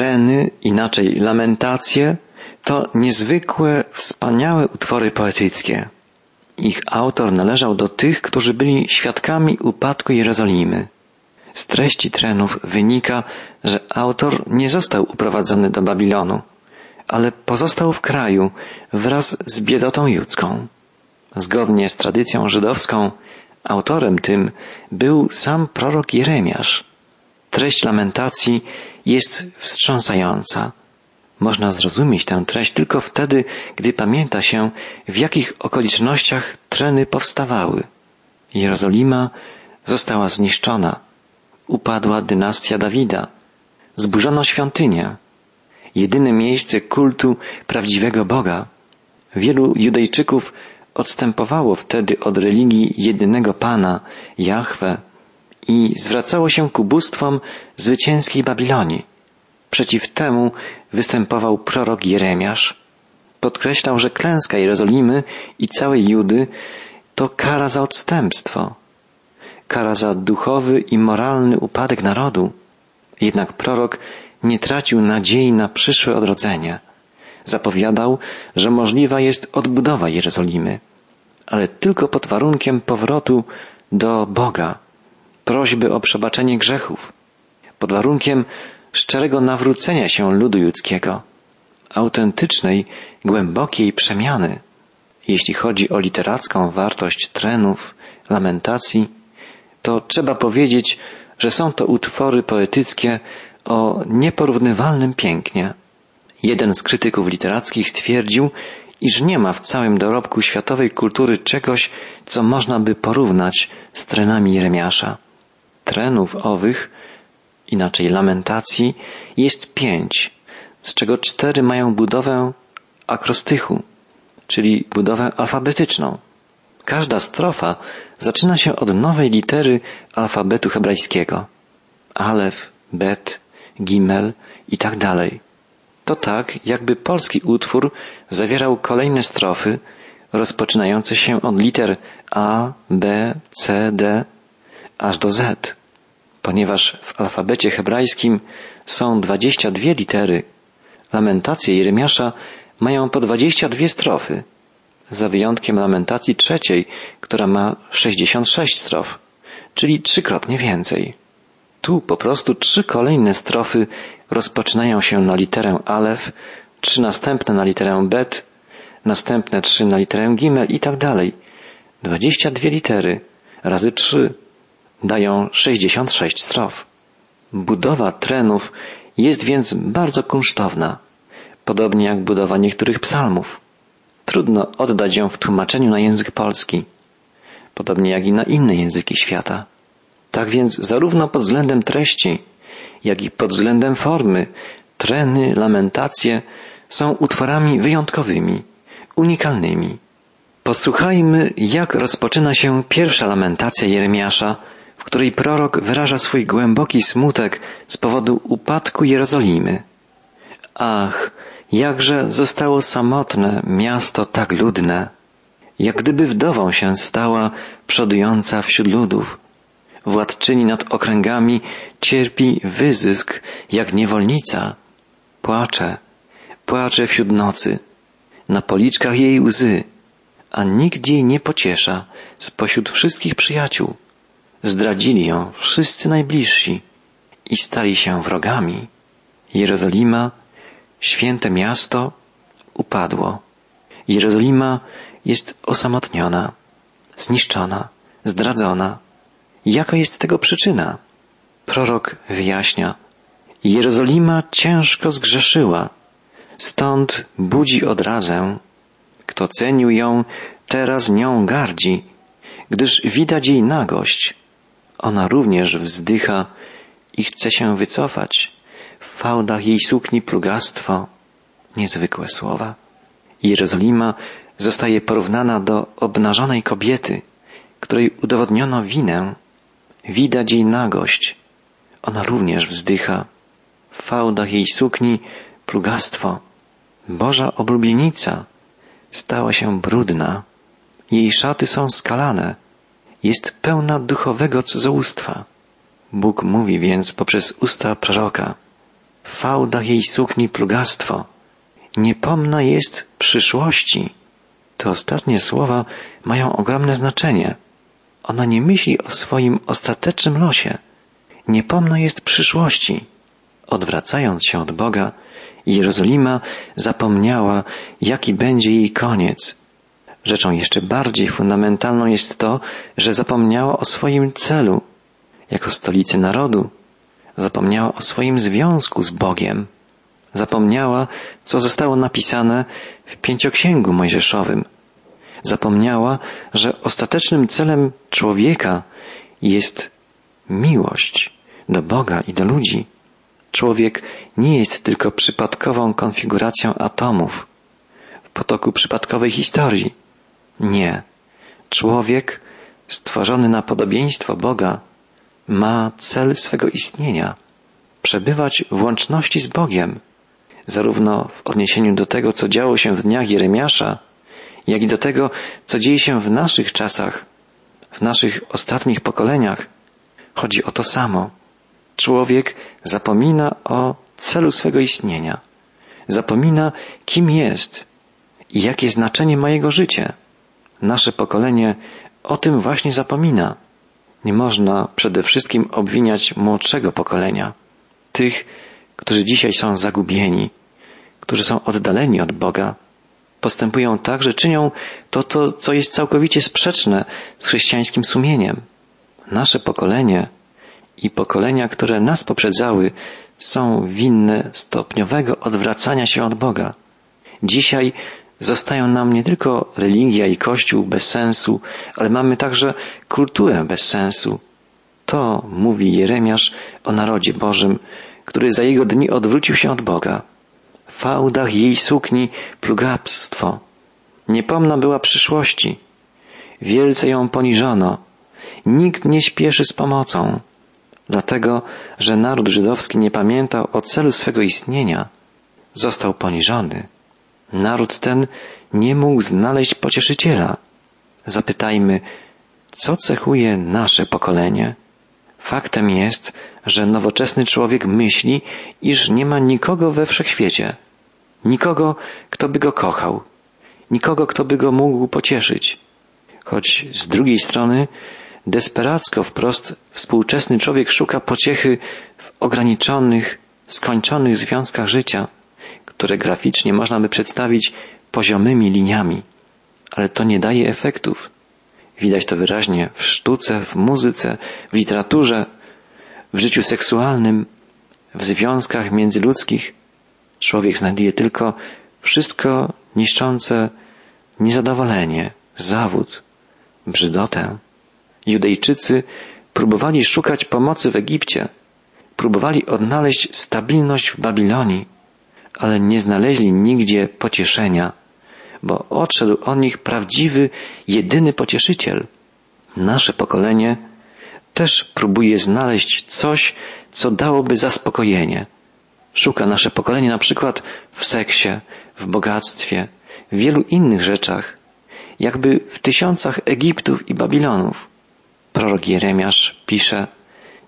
Treny, inaczej lamentacje, to niezwykłe, wspaniałe utwory poetyckie. Ich autor należał do tych, którzy byli świadkami upadku Jerozolimy. Z treści trenów wynika, że autor nie został uprowadzony do Babilonu, ale pozostał w kraju wraz z biedotą judzką. Zgodnie z tradycją żydowską, autorem tym był sam prorok Jeremiasz. Treść lamentacji jest wstrząsająca. Można zrozumieć tę treść tylko wtedy, gdy pamięta się, w jakich okolicznościach treny powstawały. Jerozolima została zniszczona. Upadła dynastia Dawida. Zburzono świątynię. Jedyne miejsce kultu prawdziwego Boga. Wielu Judejczyków odstępowało wtedy od religii jedynego Pana, Jahwe, i zwracało się ku bóstwom zwycięskiej Babilonii. Przeciw temu występował prorok Jeremiasz. Podkreślał, że klęska Jerozolimy i całej Judy to kara za odstępstwo, kara za duchowy i moralny upadek narodu. Jednak prorok nie tracił nadziei na przyszłe odrodzenie. Zapowiadał, że możliwa jest odbudowa Jerozolimy, ale tylko pod warunkiem powrotu do Boga, prośby o przebaczenie grzechów, pod warunkiem szczerego nawrócenia się ludu judzkiego, autentycznej, głębokiej przemiany. Jeśli chodzi o literacką wartość trenów, lamentacji, to trzeba powiedzieć, że są to utwory poetyckie o nieporównywalnym pięknie. Jeden z krytyków literackich stwierdził, iż nie ma w całym dorobku światowej kultury czegoś, co można by porównać z trenami Jeremiasza. Trenów owych inaczej lamentacji, jest pięć, z czego cztery mają budowę akrostychu, czyli budowę alfabetyczną. Każda strofa zaczyna się od nowej litery alfabetu hebrajskiego. Alef, bet, gimel i tak dalej. To tak, jakby polski utwór zawierał kolejne strofy rozpoczynające się od liter A, B, C, D aż do Z ponieważ w alfabecie hebrajskim są 22 litery. Lamentacje Jeremiasza mają po 22 strofy, za wyjątkiem lamentacji trzeciej, która ma 66 strof, czyli trzykrotnie więcej. Tu po prostu trzy kolejne strofy rozpoczynają się na literę Alef, trzy następne na literę Bet, następne trzy na literę Gimel i tak dalej. 22 litery razy trzy dają 66 strof. Budowa trenów jest więc bardzo kunsztowna, podobnie jak budowa niektórych psalmów. Trudno oddać ją w tłumaczeniu na język polski, podobnie jak i na inne języki świata. Tak więc zarówno pod względem treści, jak i pod względem formy, treny, lamentacje są utworami wyjątkowymi, unikalnymi. Posłuchajmy, jak rozpoczyna się pierwsza lamentacja Jeremiasza, w której prorok wyraża swój głęboki smutek z powodu upadku Jerozolimy. Ach, jakże zostało samotne miasto tak ludne, jak gdyby wdową się stała przodująca wśród ludów. Władczyni nad okręgami cierpi wyzysk jak niewolnica. Płacze, płacze wśród nocy, na policzkach jej łzy, a nikt jej nie pociesza spośród wszystkich przyjaciół. Zdradzili ją wszyscy najbliżsi i stali się wrogami. Jerozolima, święte miasto, upadło. Jerozolima jest osamotniona, zniszczona, zdradzona. Jaka jest tego przyczyna? Prorok wyjaśnia. Jerozolima ciężko zgrzeszyła, stąd budzi odrazę. Kto cenił ją, teraz nią gardzi, gdyż widać jej nagość, ona również wzdycha i chce się wycofać. W fałdach jej sukni plugastwo. Niezwykłe słowa. Jerozolima zostaje porównana do obnażonej kobiety, której udowodniono winę. Widać jej nagość. Ona również wzdycha. W fałdach jej sukni plugastwo. Boża oblubienica stała się brudna. Jej szaty są skalane jest pełna duchowego cudzołóstwa. Bóg mówi więc poprzez usta proroka. W fałdach jej sukni plugastwo. Niepomna jest przyszłości. Te ostatnie słowa mają ogromne znaczenie. Ona nie myśli o swoim ostatecznym losie. Niepomna jest przyszłości. Odwracając się od Boga, Jerozolima zapomniała, jaki będzie jej koniec. Rzeczą jeszcze bardziej fundamentalną jest to, że zapomniała o swoim celu jako stolicy narodu. Zapomniała o swoim związku z Bogiem. Zapomniała, co zostało napisane w pięcioksięgu mojżeszowym. Zapomniała, że ostatecznym celem człowieka jest miłość do Boga i do ludzi. Człowiek nie jest tylko przypadkową konfiguracją atomów w potoku przypadkowej historii. Nie. Człowiek, stworzony na podobieństwo Boga, ma cel swego istnienia przebywać w łączności z Bogiem, zarówno w odniesieniu do tego, co działo się w dniach Jeremiasza, jak i do tego, co dzieje się w naszych czasach, w naszych ostatnich pokoleniach. Chodzi o to samo. Człowiek zapomina o celu swego istnienia, zapomina, kim jest i jakie znaczenie ma jego życie. Nasze pokolenie o tym właśnie zapomina. Nie można przede wszystkim obwiniać młodszego pokolenia, tych, którzy dzisiaj są zagubieni, którzy są oddaleni od Boga, postępują tak, że czynią to, to, co jest całkowicie sprzeczne z chrześcijańskim sumieniem. Nasze pokolenie i pokolenia, które nas poprzedzały, są winne stopniowego odwracania się od Boga. Dzisiaj zostają nam nie tylko religia i kościół bez sensu, ale mamy także kulturę bez sensu. To mówi Jeremiasz o narodzie Bożym, który za jego dni odwrócił się od Boga. W fałdach jej sukni plugabstwo. Niepomna była przyszłości. Wielce ją poniżono. Nikt nie śpieszy z pomocą. Dlatego, że naród żydowski nie pamiętał o celu swego istnienia, został poniżony. Naród ten nie mógł znaleźć pocieszyciela. Zapytajmy, co cechuje nasze pokolenie? Faktem jest, że nowoczesny człowiek myśli, iż nie ma nikogo we wszechświecie, nikogo, kto by go kochał, nikogo, kto by go mógł pocieszyć. Choć z drugiej strony desperacko wprost współczesny człowiek szuka pociechy w ograniczonych, skończonych związkach życia – które graficznie można by przedstawić poziomymi liniami, ale to nie daje efektów. Widać to wyraźnie w sztuce, w muzyce, w literaturze, w życiu seksualnym, w związkach międzyludzkich. Człowiek znajduje tylko wszystko niszczące niezadowolenie, zawód, brzydotę. Judejczycy próbowali szukać pomocy w Egipcie, próbowali odnaleźć stabilność w Babilonii, ale nie znaleźli nigdzie pocieszenia, bo odszedł od nich prawdziwy, jedyny pocieszyciel. Nasze pokolenie też próbuje znaleźć coś, co dałoby zaspokojenie. Szuka nasze pokolenie na przykład w seksie, w bogactwie, w wielu innych rzeczach, jakby w tysiącach Egiptów i Babilonów. Prorok Jeremiasz pisze,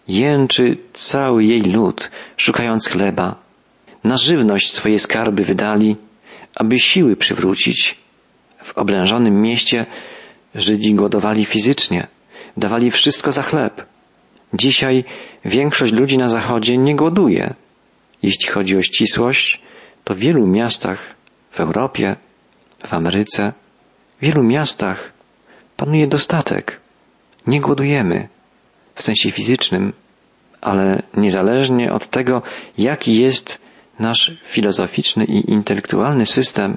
jęczy cały jej lud, szukając chleba, na żywność swoje skarby wydali, aby siły przywrócić. W oblężonym mieście Żydzi głodowali fizycznie, dawali wszystko za chleb. Dzisiaj większość ludzi na zachodzie nie głoduje. Jeśli chodzi o ścisłość, to w wielu miastach w Europie, w Ameryce, w wielu miastach panuje dostatek. Nie głodujemy w sensie fizycznym, ale niezależnie od tego, jaki jest nasz filozoficzny i intelektualny system,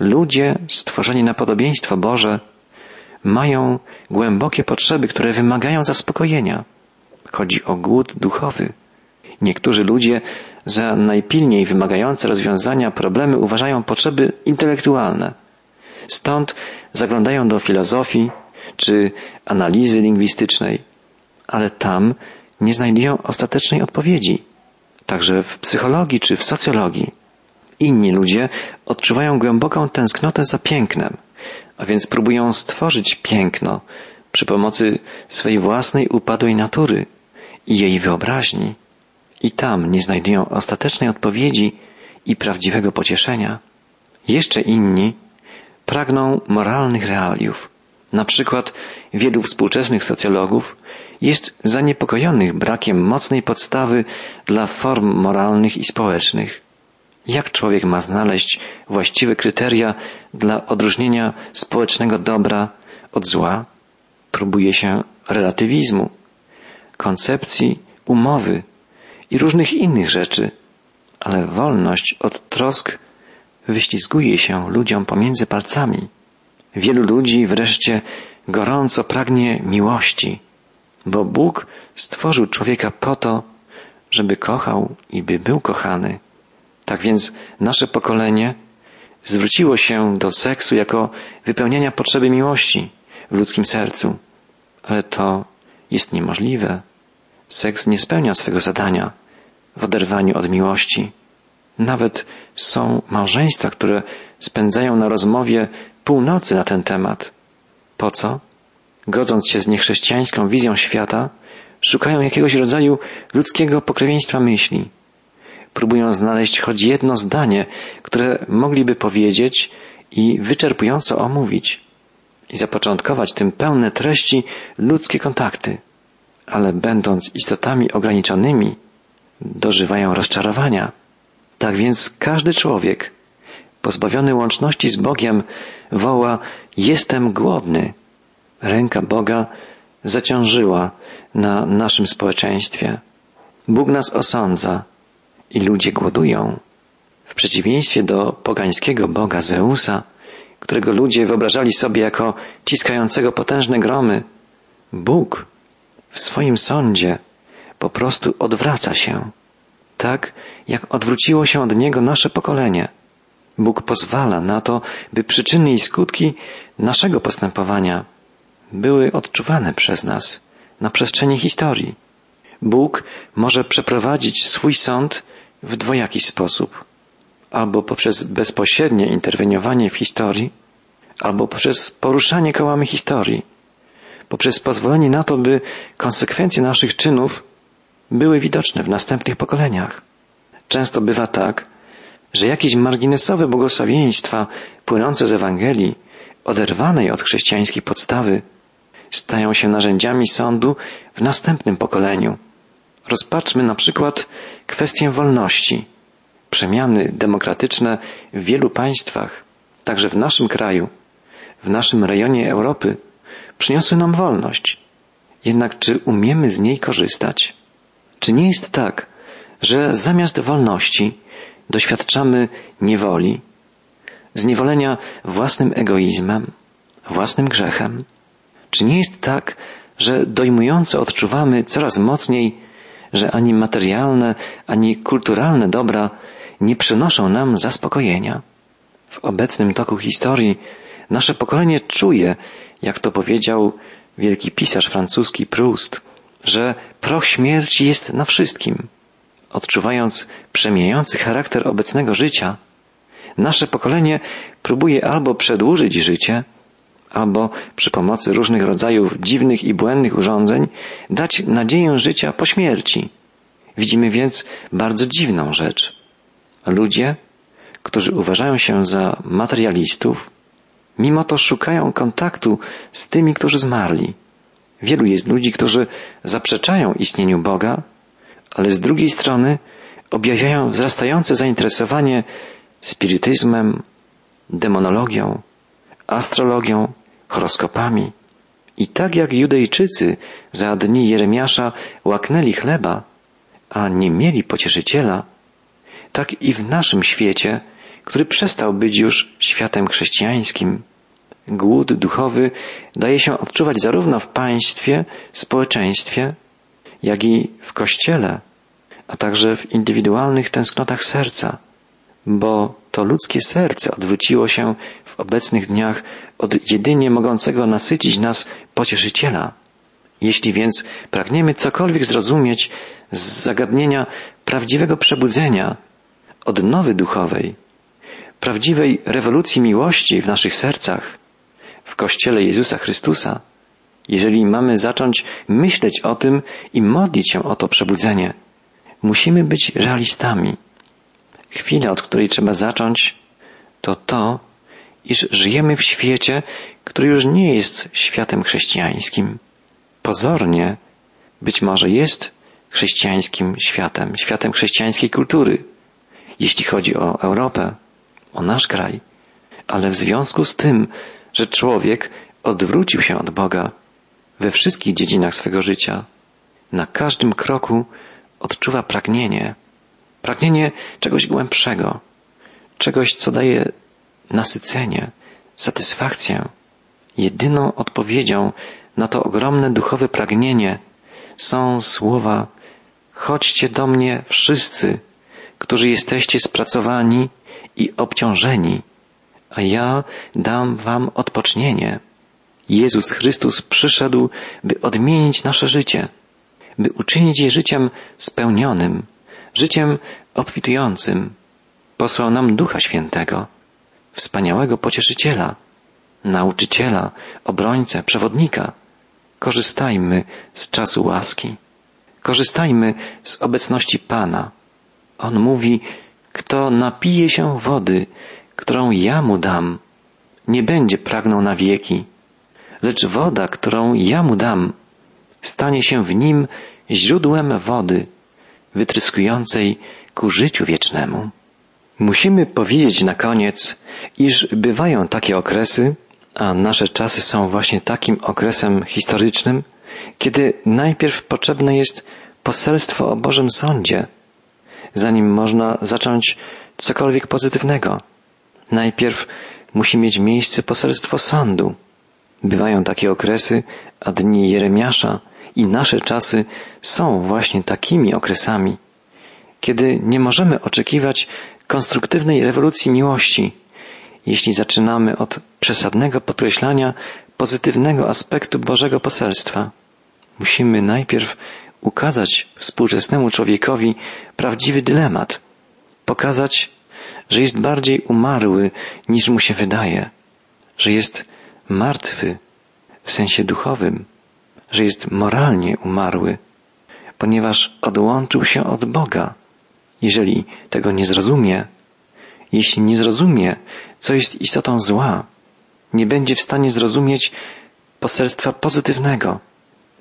ludzie stworzeni na podobieństwo Boże mają głębokie potrzeby, które wymagają zaspokojenia. Chodzi o głód duchowy. Niektórzy ludzie za najpilniej wymagające rozwiązania problemy uważają potrzeby intelektualne. Stąd zaglądają do filozofii czy analizy lingwistycznej, ale tam nie znajdują ostatecznej odpowiedzi także w psychologii czy w socjologii. Inni ludzie odczuwają głęboką tęsknotę za pięknem, a więc próbują stworzyć piękno przy pomocy swej własnej upadłej natury i jej wyobraźni. i tam nie znajdują ostatecznej odpowiedzi i prawdziwego pocieszenia. Jeszcze inni pragną moralnych realiów. Na przykład wielu współczesnych socjologów jest zaniepokojonych brakiem mocnej podstawy dla form moralnych i społecznych. Jak człowiek ma znaleźć właściwe kryteria dla odróżnienia społecznego dobra od zła? Próbuje się relatywizmu, koncepcji, umowy i różnych innych rzeczy, ale wolność od trosk wyślizguje się ludziom pomiędzy palcami. Wielu ludzi wreszcie gorąco pragnie miłości, bo Bóg stworzył człowieka po to, żeby kochał i by był kochany. Tak więc nasze pokolenie zwróciło się do seksu jako wypełniania potrzeby miłości w ludzkim sercu. Ale to jest niemożliwe. Seks nie spełnia swego zadania w oderwaniu od miłości. Nawet są małżeństwa, które spędzają na rozmowie północy na ten temat. Po co? Godząc się z niechrześcijańską wizją świata, szukają jakiegoś rodzaju ludzkiego pokrewieństwa myśli. Próbują znaleźć choć jedno zdanie, które mogliby powiedzieć i wyczerpująco omówić i zapoczątkować tym pełne treści ludzkie kontakty. Ale będąc istotami ograniczonymi, dożywają rozczarowania. Tak więc każdy człowiek, pozbawiony łączności z Bogiem, woła: Jestem głodny. Ręka Boga zaciążyła na naszym społeczeństwie. Bóg nas osądza i ludzie głodują. W przeciwieństwie do pogańskiego Boga Zeusa, którego ludzie wyobrażali sobie jako ciskającego potężne gromy, Bóg w swoim sądzie po prostu odwraca się, tak jak odwróciło się od Niego nasze pokolenie. Bóg pozwala na to, by przyczyny i skutki naszego postępowania były odczuwane przez nas na przestrzeni historii. Bóg może przeprowadzić swój sąd w dwojaki sposób. Albo poprzez bezpośrednie interweniowanie w historii, albo poprzez poruszanie kołami historii, poprzez pozwolenie na to, by konsekwencje naszych czynów były widoczne w następnych pokoleniach. Często bywa tak, że jakieś marginesowe błogosławieństwa płynące z Ewangelii, oderwanej od chrześcijańskiej podstawy, stają się narzędziami sądu w następnym pokoleniu. Rozpatrzmy na przykład kwestię wolności. Przemiany demokratyczne w wielu państwach, także w naszym kraju, w naszym rejonie Europy, przyniosły nam wolność. Jednak czy umiemy z niej korzystać? Czy nie jest tak, że zamiast wolności doświadczamy niewoli, zniewolenia własnym egoizmem, własnym grzechem? Czy nie jest tak, że dojmująco odczuwamy coraz mocniej, że ani materialne, ani kulturalne dobra nie przynoszą nam zaspokojenia? W obecnym toku historii nasze pokolenie czuje, jak to powiedział wielki pisarz francuski Proust, że proch śmierci jest na wszystkim. Odczuwając przemijający charakter obecnego życia, nasze pokolenie próbuje albo przedłużyć życie, albo przy pomocy różnych rodzajów dziwnych i błędnych urządzeń dać nadzieję życia po śmierci. Widzimy więc bardzo dziwną rzecz. Ludzie, którzy uważają się za materialistów, mimo to szukają kontaktu z tymi, którzy zmarli. Wielu jest ludzi, którzy zaprzeczają istnieniu Boga, ale z drugiej strony objawiają wzrastające zainteresowanie spirytyzmem, demonologią, astrologią, horoskopami. I tak jak Judejczycy za dni Jeremiasza łaknęli chleba, a nie mieli pocieszyciela, tak i w naszym świecie, który przestał być już światem chrześcijańskim, głód duchowy daje się odczuwać zarówno w państwie, społeczeństwie, jak i w kościele, a także w indywidualnych tęsknotach serca, bo to ludzkie serce odwróciło się w obecnych dniach od jedynie mogącego nasycić nas pocieszyciela. Jeśli więc pragniemy cokolwiek zrozumieć z zagadnienia prawdziwego przebudzenia, odnowy duchowej, prawdziwej rewolucji miłości w naszych sercach, w Kościele Jezusa Chrystusa, jeżeli mamy zacząć myśleć o tym i modlić się o to przebudzenie, Musimy być realistami. Chwila, od której trzeba zacząć, to to, iż żyjemy w świecie, który już nie jest światem chrześcijańskim. Pozornie być może jest chrześcijańskim światem, światem chrześcijańskiej kultury, jeśli chodzi o Europę, o nasz kraj, ale w związku z tym, że człowiek odwrócił się od Boga we wszystkich dziedzinach swego życia, na każdym kroku odczuwa pragnienie, pragnienie czegoś głębszego, czegoś, co daje nasycenie, satysfakcję. Jedyną odpowiedzią na to ogromne duchowe pragnienie są słowa Chodźcie do mnie wszyscy, którzy jesteście spracowani i obciążeni, a ja dam wam odpocznienie. Jezus Chrystus przyszedł, by odmienić nasze życie, by uczynić je życiem spełnionym, życiem obfitującym. Posłał nam Ducha Świętego, wspaniałego pocieszyciela, nauczyciela, obrońcę, przewodnika. Korzystajmy z czasu łaski. Korzystajmy z obecności Pana. On mówi, kto napije się wody, którą ja mu dam, nie będzie pragnął na wieki, lecz woda, którą ja mu dam, stanie się w nim źródłem wody, wytryskującej ku życiu wiecznemu. Musimy powiedzieć na koniec, iż bywają takie okresy, a nasze czasy są właśnie takim okresem historycznym, kiedy najpierw potrzebne jest poselstwo o Bożym Sądzie, zanim można zacząć cokolwiek pozytywnego. Najpierw musi mieć miejsce poselstwo sądu. Bywają takie okresy, a dni Jeremiasza i nasze czasy są właśnie takimi okresami, kiedy nie możemy oczekiwać konstruktywnej rewolucji miłości, jeśli zaczynamy od przesadnego podkreślania pozytywnego aspektu Bożego poselstwa. Musimy najpierw ukazać współczesnemu człowiekowi prawdziwy dylemat, pokazać, że jest bardziej umarły niż mu się wydaje, że jest martwy w sensie duchowym, że jest moralnie umarły, ponieważ odłączył się od Boga. Jeżeli tego nie zrozumie, jeśli nie zrozumie, co jest istotą zła, nie będzie w stanie zrozumieć poselstwa pozytywnego,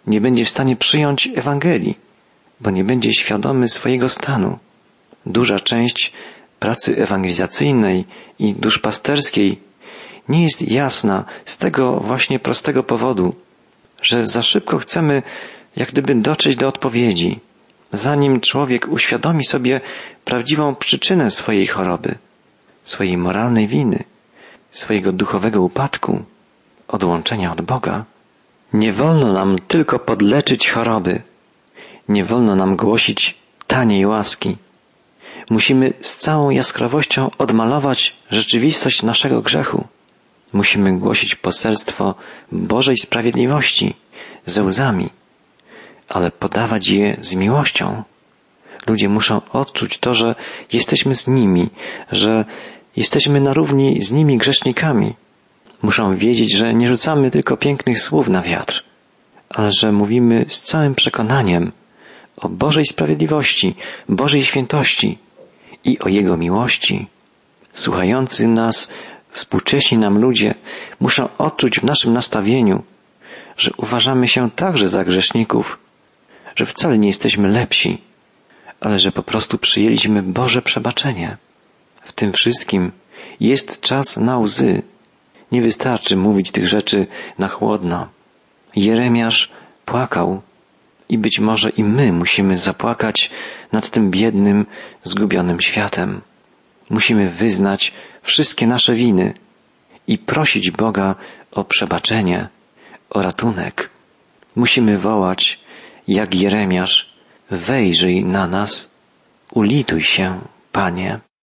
nie będzie w stanie przyjąć Ewangelii, bo nie będzie świadomy swojego stanu. Duża część pracy ewangelizacyjnej i duszpasterskiej nie jest jasna z tego właśnie prostego powodu, że za szybko chcemy jak gdyby dotrzeć do odpowiedzi, zanim człowiek uświadomi sobie prawdziwą przyczynę swojej choroby, swojej moralnej winy, swojego duchowego upadku, odłączenia od Boga. Nie wolno nam tylko podleczyć choroby, nie wolno nam głosić taniej łaski. Musimy z całą jaskrawością odmalować rzeczywistość naszego grzechu. Musimy głosić poselstwo Bożej sprawiedliwości ze łzami, ale podawać je z miłością. Ludzie muszą odczuć to, że jesteśmy z nimi, że jesteśmy na równi z nimi grzesznikami. Muszą wiedzieć, że nie rzucamy tylko pięknych słów na wiatr, ale że mówimy z całym przekonaniem o Bożej sprawiedliwości, Bożej świętości i o Jego miłości. Słuchający nas Współcześni nam ludzie muszą odczuć w naszym nastawieniu, że uważamy się także za grzeszników, że wcale nie jesteśmy lepsi, ale że po prostu przyjęliśmy Boże przebaczenie. W tym wszystkim jest czas na łzy. Nie wystarczy mówić tych rzeczy na chłodno. Jeremiasz płakał i być może i my musimy zapłakać nad tym biednym, zgubionym światem. Musimy wyznać wszystkie nasze winy i prosić Boga o przebaczenie, o ratunek. Musimy wołać, jak Jeremiasz, wejrzyj na nas, ulituj się, Panie.